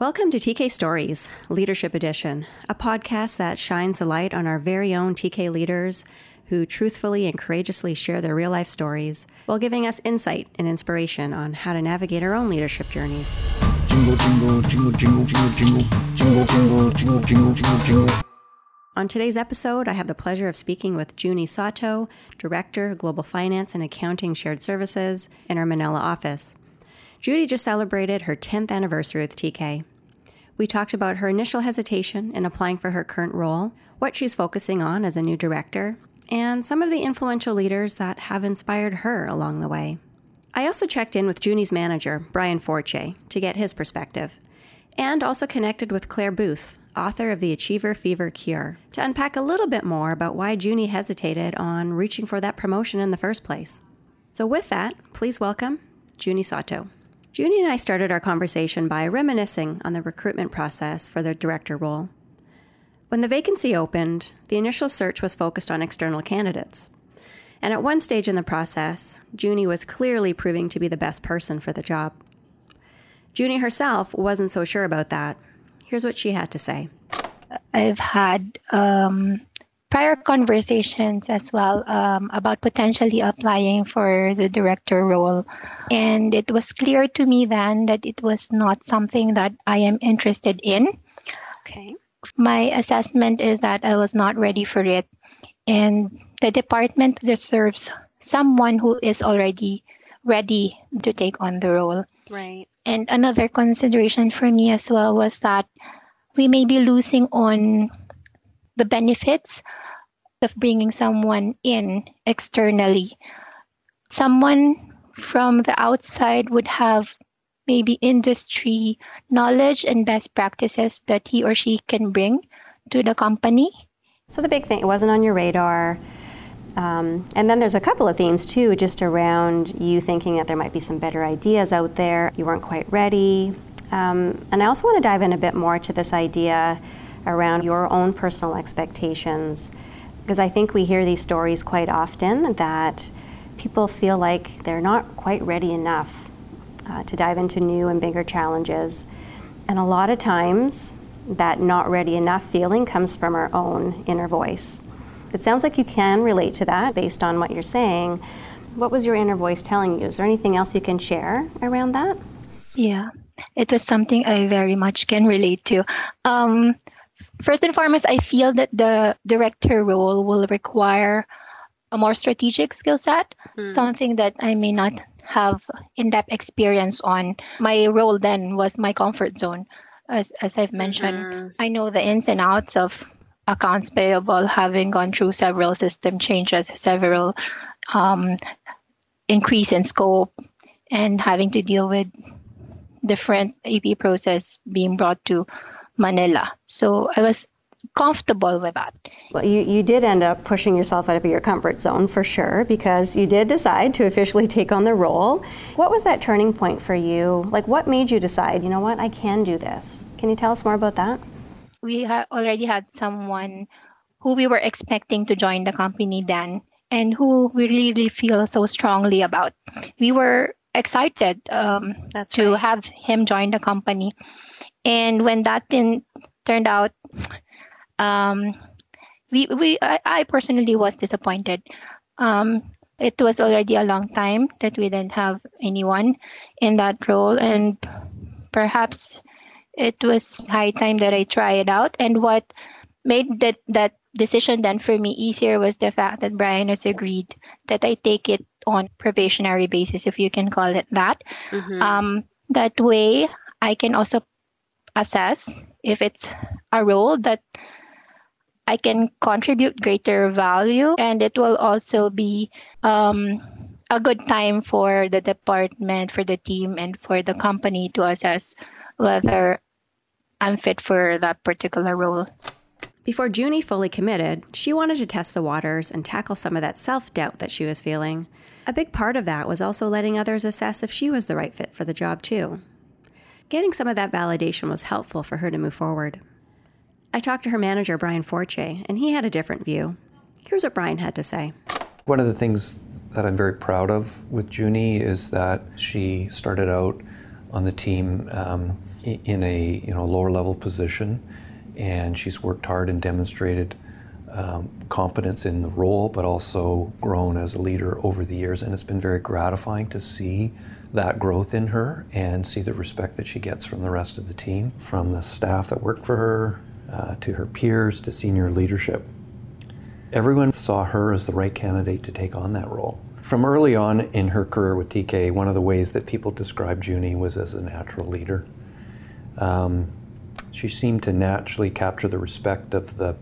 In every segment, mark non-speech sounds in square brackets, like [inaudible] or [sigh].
Welcome to TK Stories, Leadership Edition, a podcast that shines the light on our very own TK leaders who truthfully and courageously share their real life stories while giving us insight and inspiration on how to navigate our own leadership journeys. Jingle, jingle, jingle, jingle, jingle, jingle, jingle, jingle, jingle, jingle, jingle, jingle. On today's episode, I have the pleasure of speaking with Junie Sato, Director, Global Finance and Accounting Shared Services in our Manila office. Junie just celebrated her 10th anniversary with TK. We talked about her initial hesitation in applying for her current role, what she's focusing on as a new director, and some of the influential leaders that have inspired her along the way. I also checked in with Junie's manager, Brian Forche, to get his perspective, and also connected with Claire Booth, author of The Achiever Fever Cure, to unpack a little bit more about why Junie hesitated on reaching for that promotion in the first place. So, with that, please welcome Junie Sato. Junie and I started our conversation by reminiscing on the recruitment process for the director role. When the vacancy opened, the initial search was focused on external candidates. And at one stage in the process, Junie was clearly proving to be the best person for the job. Junie herself wasn't so sure about that. Here's what she had to say. I've had um, prior conversations as well um, about potentially applying for the director role. And it was clear to me then that it was not something that I am interested in. Okay. My assessment is that I was not ready for it. And the department deserves someone who is already ready to take on the role. Right. And another consideration for me as well was that we may be losing on the benefits of bringing someone in externally. Someone from the outside would have maybe industry knowledge and best practices that he or she can bring to the company. So, the big thing, it wasn't on your radar. Um, and then there's a couple of themes too, just around you thinking that there might be some better ideas out there. You weren't quite ready. Um, and I also want to dive in a bit more to this idea around your own personal expectations. Because I think we hear these stories quite often that people feel like they're not quite ready enough uh, to dive into new and bigger challenges. And a lot of times, that not ready enough feeling comes from our own inner voice. It sounds like you can relate to that based on what you're saying. What was your inner voice telling you? Is there anything else you can share around that? Yeah, it was something I very much can relate to. Um, first and foremost, I feel that the director role will require a more strategic skill set, hmm. something that I may not have in-depth experience on. My role then was my comfort zone. As, as I've mentioned, mm-hmm. I know the ins and outs of accounts payable, having gone through several system changes, several um, increase in scope, and having to deal with different AP process being brought to Manila. So I was comfortable with that. Well, you, you did end up pushing yourself out of your comfort zone for sure because you did decide to officially [laughs] take on the role. What was that turning point for you? Like, what made you decide, you know what, I can do this? Can you tell us more about that? We ha- already had someone who we were expecting to join the company then and who we really feel so strongly about. We were excited um, to right. have him join the company. And when that didn't turned out, um, we we I, I, personally was disappointed. Um, it was already a long time that we didn't have anyone in that role, and perhaps it was high time that I try it out. And what made that that decision then for me easier was the fact that Brian has agreed that I take it on probationary basis, if you can call it that. Mm-hmm. Um, that way, I can also assess if it's a role that I can contribute greater value, and it will also be um, a good time for the department, for the team, and for the company to assess whether I'm fit for that particular role. Before Junie fully committed, she wanted to test the waters and tackle some of that self doubt that she was feeling. A big part of that was also letting others assess if she was the right fit for the job, too. Getting some of that validation was helpful for her to move forward. I talked to her manager, Brian Forche, and he had a different view. Here's what Brian had to say. One of the things that I'm very proud of with Junie is that she started out on the team um, in a you know lower level position, and she's worked hard and demonstrated um, competence in the role, but also grown as a leader over the years. And it's been very gratifying to see that growth in her and see the respect that she gets from the rest of the team, from the staff that work for her, uh, to her peers, to senior leadership. Everyone saw her as the right candidate to take on that role. From early on in her career with TK, one of the ways that people described Junie was as a natural leader. Um, she seemed to naturally capture the respect of the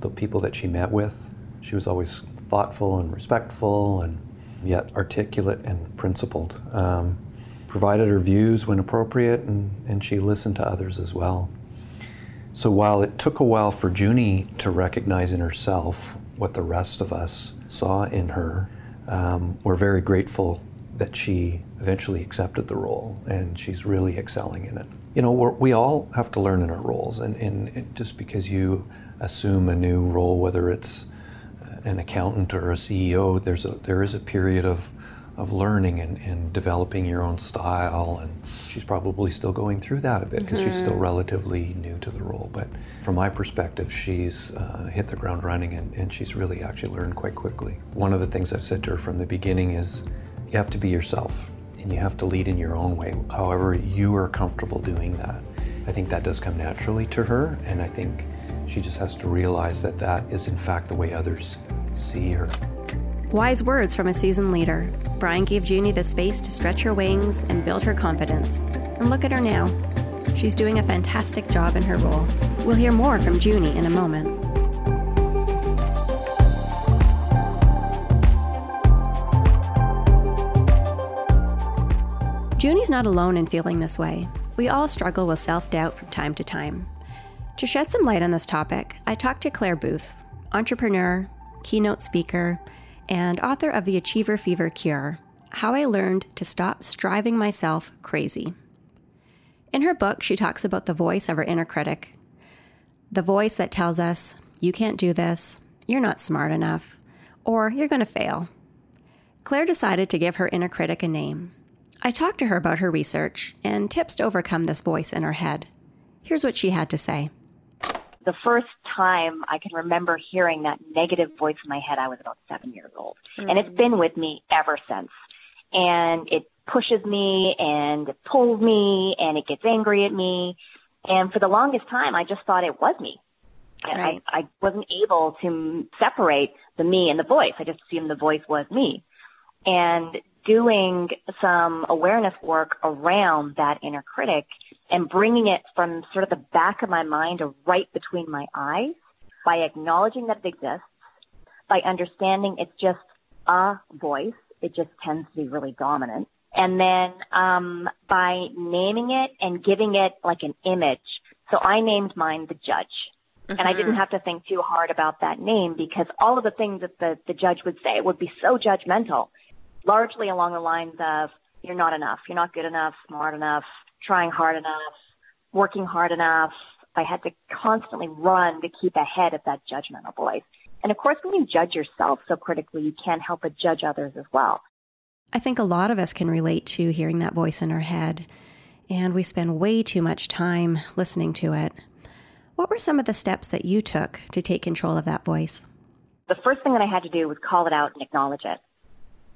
the people that she met with. She was always thoughtful and respectful and yet articulate and principled. Um, provided her views when appropriate, and, and she listened to others as well. So while it took a while for Junie to recognize in herself what the rest of us saw in her, um, we're very grateful that she eventually accepted the role and she's really excelling in it. You know, we all have to learn in our roles, and, and just because you assume a new role, whether it's an accountant or a CEO, there's a, there is a period of, of learning and, and developing your own style. And she's probably still going through that a bit because mm-hmm. she's still mm-hmm. relatively new to the role. But from my perspective, she's uh, hit the ground running and, and she's really actually learned quite quickly. One of the things I've said to her from the beginning is you have to be yourself and you have to lead in your own way, however, you are comfortable doing that. I think that does come naturally to her, and I think she just has to realize that that is, in fact, the way others see her. Wise words from a seasoned leader. Brian gave Junie the space to stretch her wings and build her confidence. And look at her now. She's doing a fantastic job in her role. We'll hear more from Junie in a moment. Junie's not alone in feeling this way. We all struggle with self doubt from time to time. To shed some light on this topic, I talked to Claire Booth, entrepreneur, keynote speaker, and author of The Achiever Fever Cure How I Learned to Stop Striving Myself Crazy. In her book, she talks about the voice of our inner critic, the voice that tells us, you can't do this, you're not smart enough, or you're going to fail. Claire decided to give her inner critic a name. I talked to her about her research and tips to overcome this voice in her head. Here's what she had to say the first time I can remember hearing that negative voice in my head, I was about seven years old. Mm. And it's been with me ever since. And it pushes me and it pulls me and it gets angry at me. And for the longest time, I just thought it was me. Right. I, I wasn't able to separate the me and the voice. I just assumed the voice was me. And doing some awareness work around that inner critic and bringing it from sort of the back of my mind to right between my eyes by acknowledging that it exists, by understanding it's just a voice. It just tends to be really dominant. And then um, by naming it and giving it like an image. So I named mine the judge. Mm-hmm. And I didn't mm-hmm. have to think too hard about that name because all of the things that the, the judge would say would be so judgmental, largely along the lines of, you're not enough, you're not good enough, smart enough, trying hard enough, working hard enough. I had to constantly run to keep ahead of that judgmental voice. And of course, when you judge yourself so critically, you can't help but judge others as well. I think a lot of us can relate to hearing that voice in our head, and we spend way too much time listening to it. What were some of the steps that you took to take control of that voice? The first thing that I had to do was call it out and acknowledge it.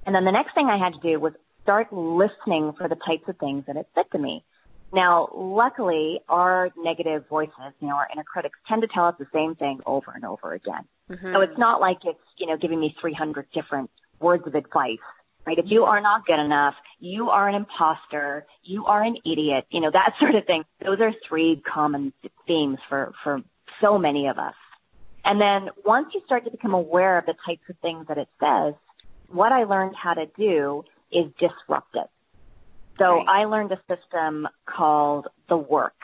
And then the next thing I had to do was start listening for the types of things that it said to me. Now, luckily, our negative voices, you know, our inner critics tend to tell us the same thing over and over again. Mm-hmm. So it's not like it's, you know, giving me 300 different words of advice, right? If you are not good enough, you are an imposter, you are an idiot, you know, that [laughs] sort of thing. Those are three common themes for, for so many of us. And then once you start to become aware of the types of things that it says, what I learned how to do is disrupt it. So right. I learned a system called The Work.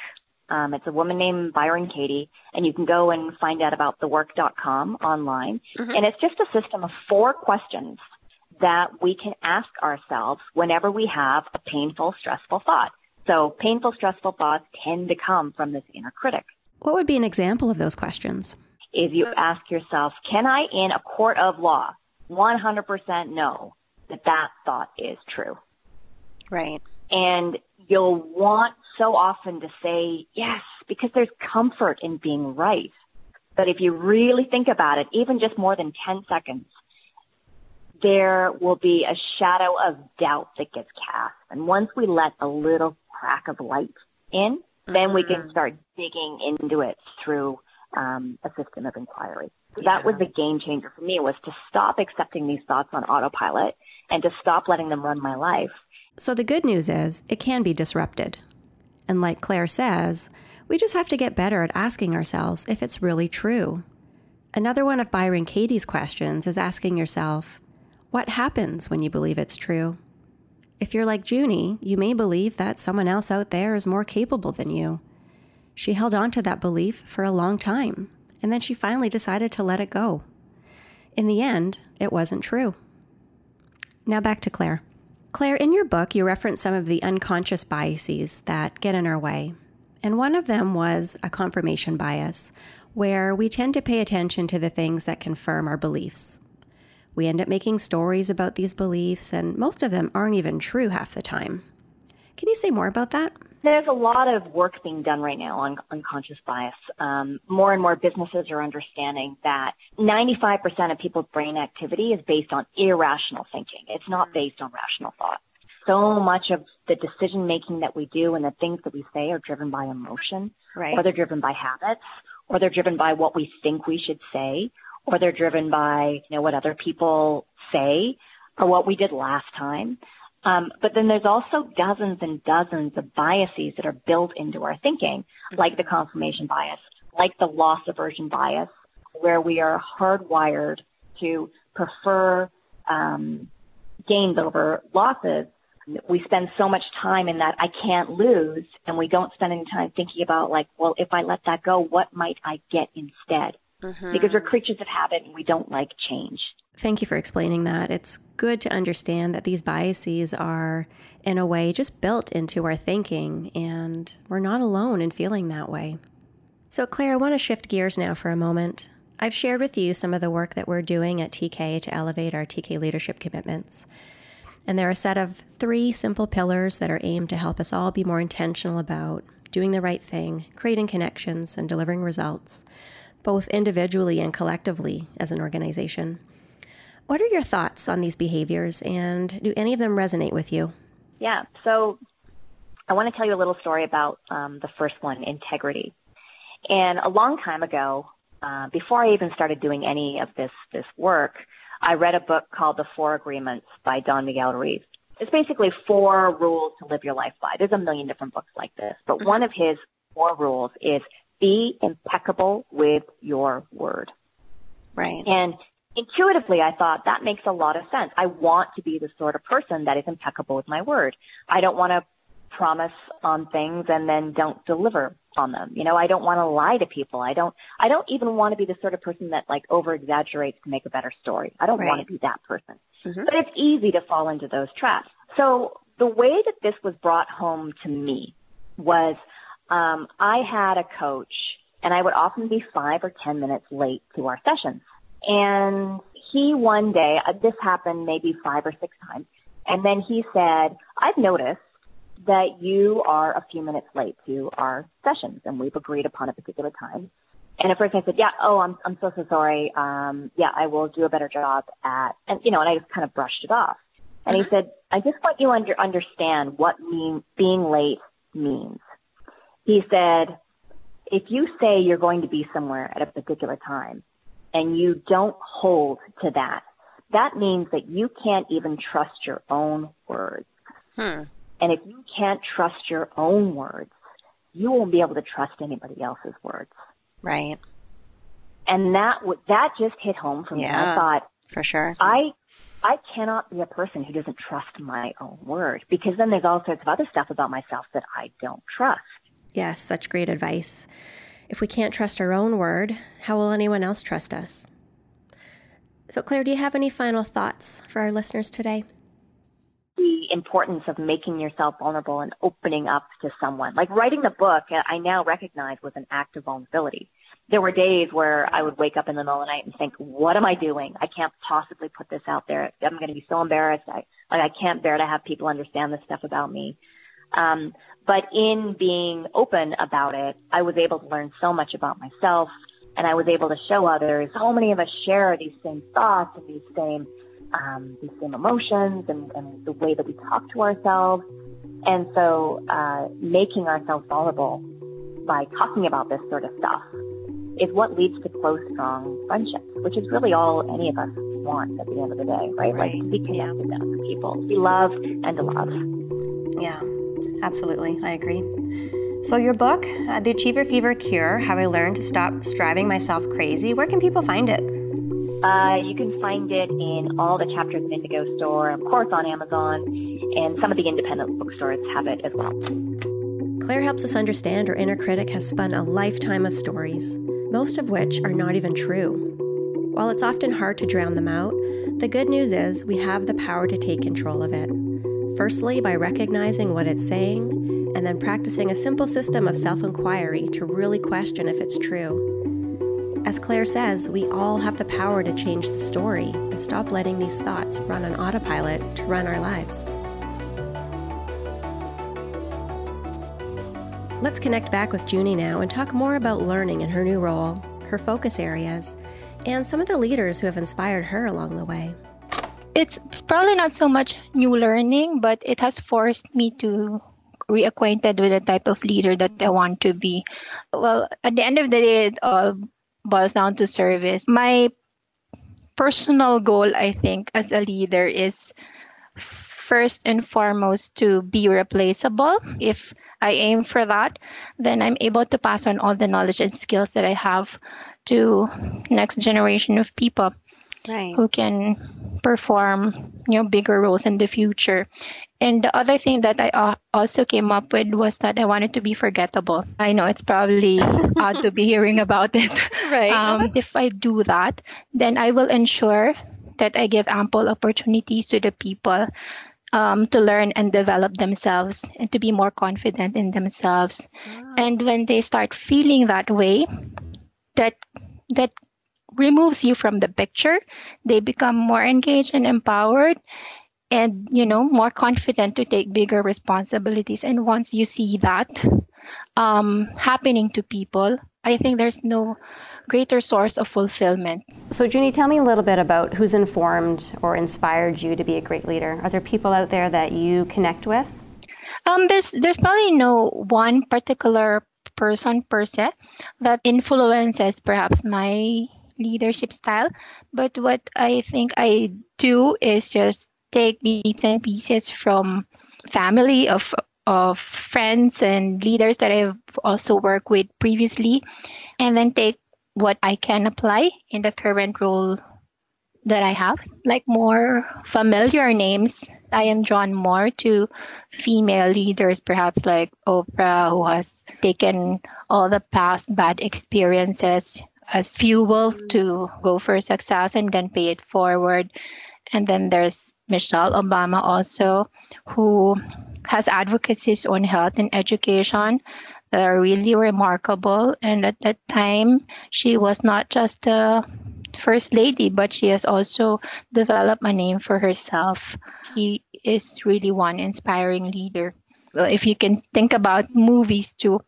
Um, it's a woman named Byron Katie, and you can go and find out about thework.com online. Mm-hmm. And it's just a system of four questions that we can ask ourselves whenever we have a painful, stressful thought. So painful, stressful thoughts tend to come from this inner critic. What would be an example of those questions? If you ask yourself, can I in a court of law 100% know that that thought is true? Right. And you'll want so often to say yes because there's comfort in being right. But if you really think about it, even just more than 10 seconds, there will be a shadow of doubt that gets cast. And once we let a little crack of light in, then we can mm-hmm. start digging into it through um, a system of inquiry. Yeah. that was the game changer for me was to stop accepting these thoughts on autopilot and to stop letting them run my life. So the good news is it can be disrupted. And like Claire says, we just have to get better at asking ourselves if it's really true. Another one of Byron Katie's questions is asking yourself, what happens when you believe it's true? If you're like Junie, you may believe that someone else out there is more capable than you. She held on to that belief for a long time, and then she finally decided to let it go. In the end, it wasn't true. Now back to Claire. Claire, in your book, you reference some of the unconscious biases that get in our way. And one of them was a confirmation bias, where we tend to pay attention to the things that confirm our beliefs. We end up making stories about these beliefs, and most of them aren't even true half the time. Can you say more about that? There's a lot of work being done right now on unconscious bias. Um, more and more businesses are understanding that 95% of people's brain activity is based on irrational thinking. It's not based on rational thought. So much of the decision making that we do and the things that we say are driven by emotion, right. or they're driven by habits, or they're driven by what we think we should say, or they're driven by, you know, what other people say or what we did last time. Um, but then there's also dozens and dozens of biases that are built into our thinking, mm-hmm. like the confirmation bias, like the loss aversion bias, where we are hardwired to prefer um, gains over losses. We spend so much time in that I can't lose, and we don't spend any time thinking about like, well, if I let that go, what might I get instead? mm-hmm. because we're creatures of habit and we don't like change. Thank you for explaining that. It's good to understand that these biases are, in a way, just built into our thinking, and we're not alone in feeling that way. So, Claire, I want to shift gears now for a moment. I've shared with you some of the work that we're doing at TK to elevate our TK leadership commitments. And they're a set of three simple pillars that are aimed to help us all be more intentional about doing the right thing, creating connections, and delivering results both individually and collectively as an organization. What are your thoughts on these behaviors, and do any of them resonate with you? Yeah, so I want to tell you a little story about um, the first one, integrity. And a long time ago, uh, before I even started doing any of this this work, I read a book called The Four Agreements by Don Miguel Ruiz. It's basically four rules to live your life by. There's a million different books like this, but mm-hmm. one of his four rules is be impeccable with your word. Right. And intuitively, I thought that makes a lot of sense. I want to be the sort of person that is impeccable with my word. I don't want to promise on things and then don't deliver on them. You know, I don't want to lie to people. I don't I don't even want to be the sort of person that like over exaggerates to make a better story. I don't right. want to be that person. Mm-hmm. But it's easy to fall into those traps. So the way that this was brought home to me was um, I had a coach, and I would often be five or ten minutes late to our sessions. And he one day, uh, this happened maybe five or six times, and then he said, "I've noticed that you are a few minutes late to our sessions, and we've agreed upon a particular time." And at first I said, "Yeah, oh, I'm I'm so so sorry. Um, yeah, I will do a better job at," and you know, and I just kind of brushed it off. And he mm-hmm. said, "I just want you to under, understand what mean being late means." he said, if you say you're going to be somewhere at a particular time and you don't hold to that, that means that you can't even trust your own words. Hmm. And if you can't trust your own words, you won't be able to trust anybody else's words. Right. And that that just hit home for me. Yeah, I thought, for sure. I I cannot be a person who doesn't trust my own word because then there's all sorts of other stuff about myself that I don't trust. Yes, such great advice. If we can't trust our own word, how will anyone else trust us? So, Claire, do you have any final thoughts for our listeners today? The importance of making yourself vulnerable and opening up to someone. Like writing the book, uh, I now recognize was an act of vulnerability. There were days where I would wake up in the middle of the night and think, what am I doing? I can't possibly put this out there. I'm going to be so embarrassed. I, like, I can't bear to have people understand this stuff about me. Um, but in being open about it, I was able to learn so much about myself and I was able to show others. So many of us share these same thoughts and these same um, these same emotions and, and the way that we talk to ourselves. And so, uh, making ourselves vulnerable by talking about this sort of stuff is what leads to close, strong friendships, which is really all any of us want at the end of the day, right? right. Like to be connected yeah. to other people, to be loved and to love. Yeah, absolutely. I agree. So, your book, uh, The Achiever Fever Cure How I Learned to Stop Striving Myself Crazy, where can people find it? Uh, you can find it in all the chapters of Indigo Store, of course on Amazon, and some of the independent bookstores have it as well. Claire helps us understand her inner critic has spun a lifetime of stories, most of which are not even true. While it's often hard to drown them out, the good news is we have the power to take control of it. Firstly, by recognizing what it's saying, and then practicing a simple system of self inquiry to really question if it's true. As Claire says, we all have the power to change the story and stop letting these thoughts run on autopilot to run our lives. Let's connect back with Junie now and talk more about learning in her new role, her focus areas, and some of the leaders who have inspired her along the way. It's probably not so much new learning, but it has forced me to reacquainted with the type of leader that I mm-hmm. want to be. Well, at the end of the day, it all boils down to service. My personal goal, I think, as a leader is first and foremost to be replaceable. If I aim for that, then I'm able to pass on all the knowledge and skills that I have to next generation of people right. who can perform you know bigger roles in the future and the other thing that I also came up with was that I wanted to be forgettable. I know it's probably [laughs] odd to be hearing about it. Right. Um, if I do that, then I will ensure that I give ample opportunities to the people um, to learn and develop themselves and to be more confident in themselves. Wow. And when they start feeling that way, that that removes you from the picture. They become more engaged and empowered and you know more confident to take bigger responsibilities. And once you see that um, happening to people i think there's no greater source of fulfillment. So junie tell me a little bit about who's informed or inspired you to be a great leader. Are there people out there that you connect with? Um, there's there's probably no one particular person per se that influences perhaps my leadership style but what i think i do is just take bits and pieces from family of of friends and leaders that I've also worked with previously, and then take what I can apply in the current role that I have, like more familiar names. I am drawn more to female leaders, perhaps like Oprah, who has taken all the past bad experiences as fuel to go for success and then pay it forward. And then there's Michelle Obama also, who has advocacies on health and education that are really remarkable. And at that time, she was not just a first lady, but she has also developed a name for herself. She is really one inspiring leader. If you can think about movies too,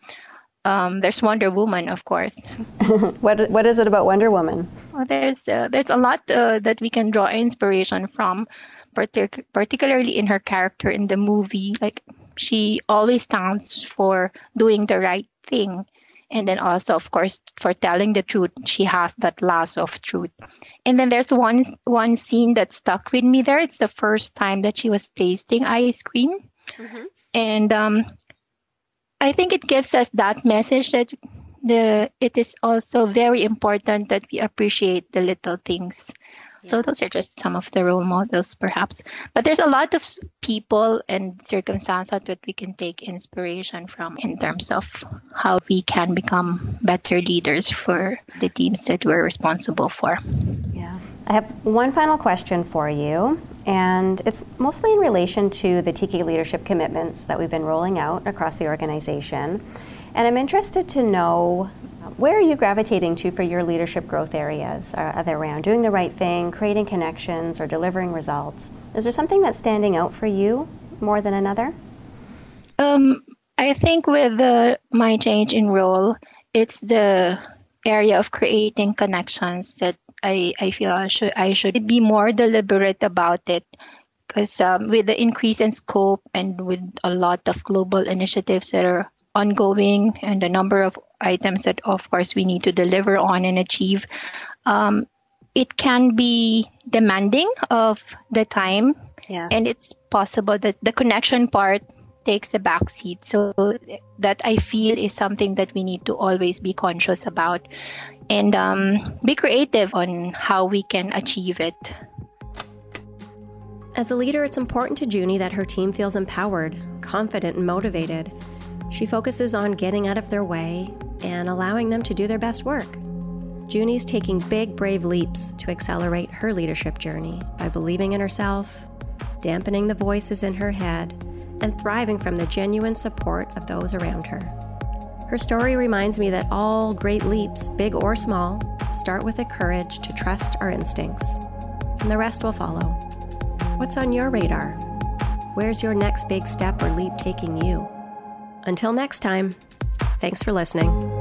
um, there's Wonder Woman, of course. [laughs] what what is it about Wonder Woman? Well, there's uh, there's a lot uh, that we can draw inspiration from, partic- particularly in her character in the movie. Like she always stands for doing the right thing, and then also, of course, for telling the truth. She has that lasso of truth. And then there's one one scene that stuck with me. There, it's the first time that she was tasting ice cream, mm-hmm. and um, I think it gives us that message that the it is also very important that we appreciate the little things. Yeah. So those are just some of the role models, perhaps. But there's a lot of people and circumstances that we can take inspiration from in terms of how we can become better leaders for the teams that we're responsible for. Yeah. I have one final question for you, and it's mostly in relation to the TK leadership commitments that we've been rolling out across the organization. And I'm interested to know where are you gravitating to for your leadership growth areas? Are they around doing the right thing, creating connections, or delivering results? Is there something that's standing out for you more than another? Um, I think with the my change in role, it's the area of creating connections that I, I feel I should I should be more deliberate about it. Because um, with the increase in scope and with a lot of global initiatives that are ongoing and the number of items that of course we need to deliver on and achieve um, it can be demanding of the time. Yes. and it's possible that the connection part takes a back seat. So that i feel is something that we need to always be conscious about and um, be creative on how we can achieve it as a leader, it's important to Junie that her team feels empowered, confident, and motivated. She focuses on getting out of their way and allowing them to do their best work. Junie's taking big, brave leaps to accelerate her leadership journey by believing in herself, dampening the voices in her head, and thriving from the genuine support of those around her. Her story reminds me that all great leaps, big or small, start with the courage to trust our instincts, and the rest will follow. What's on your radar? Where's your next big step or leap taking you? Until next time, thanks for listening.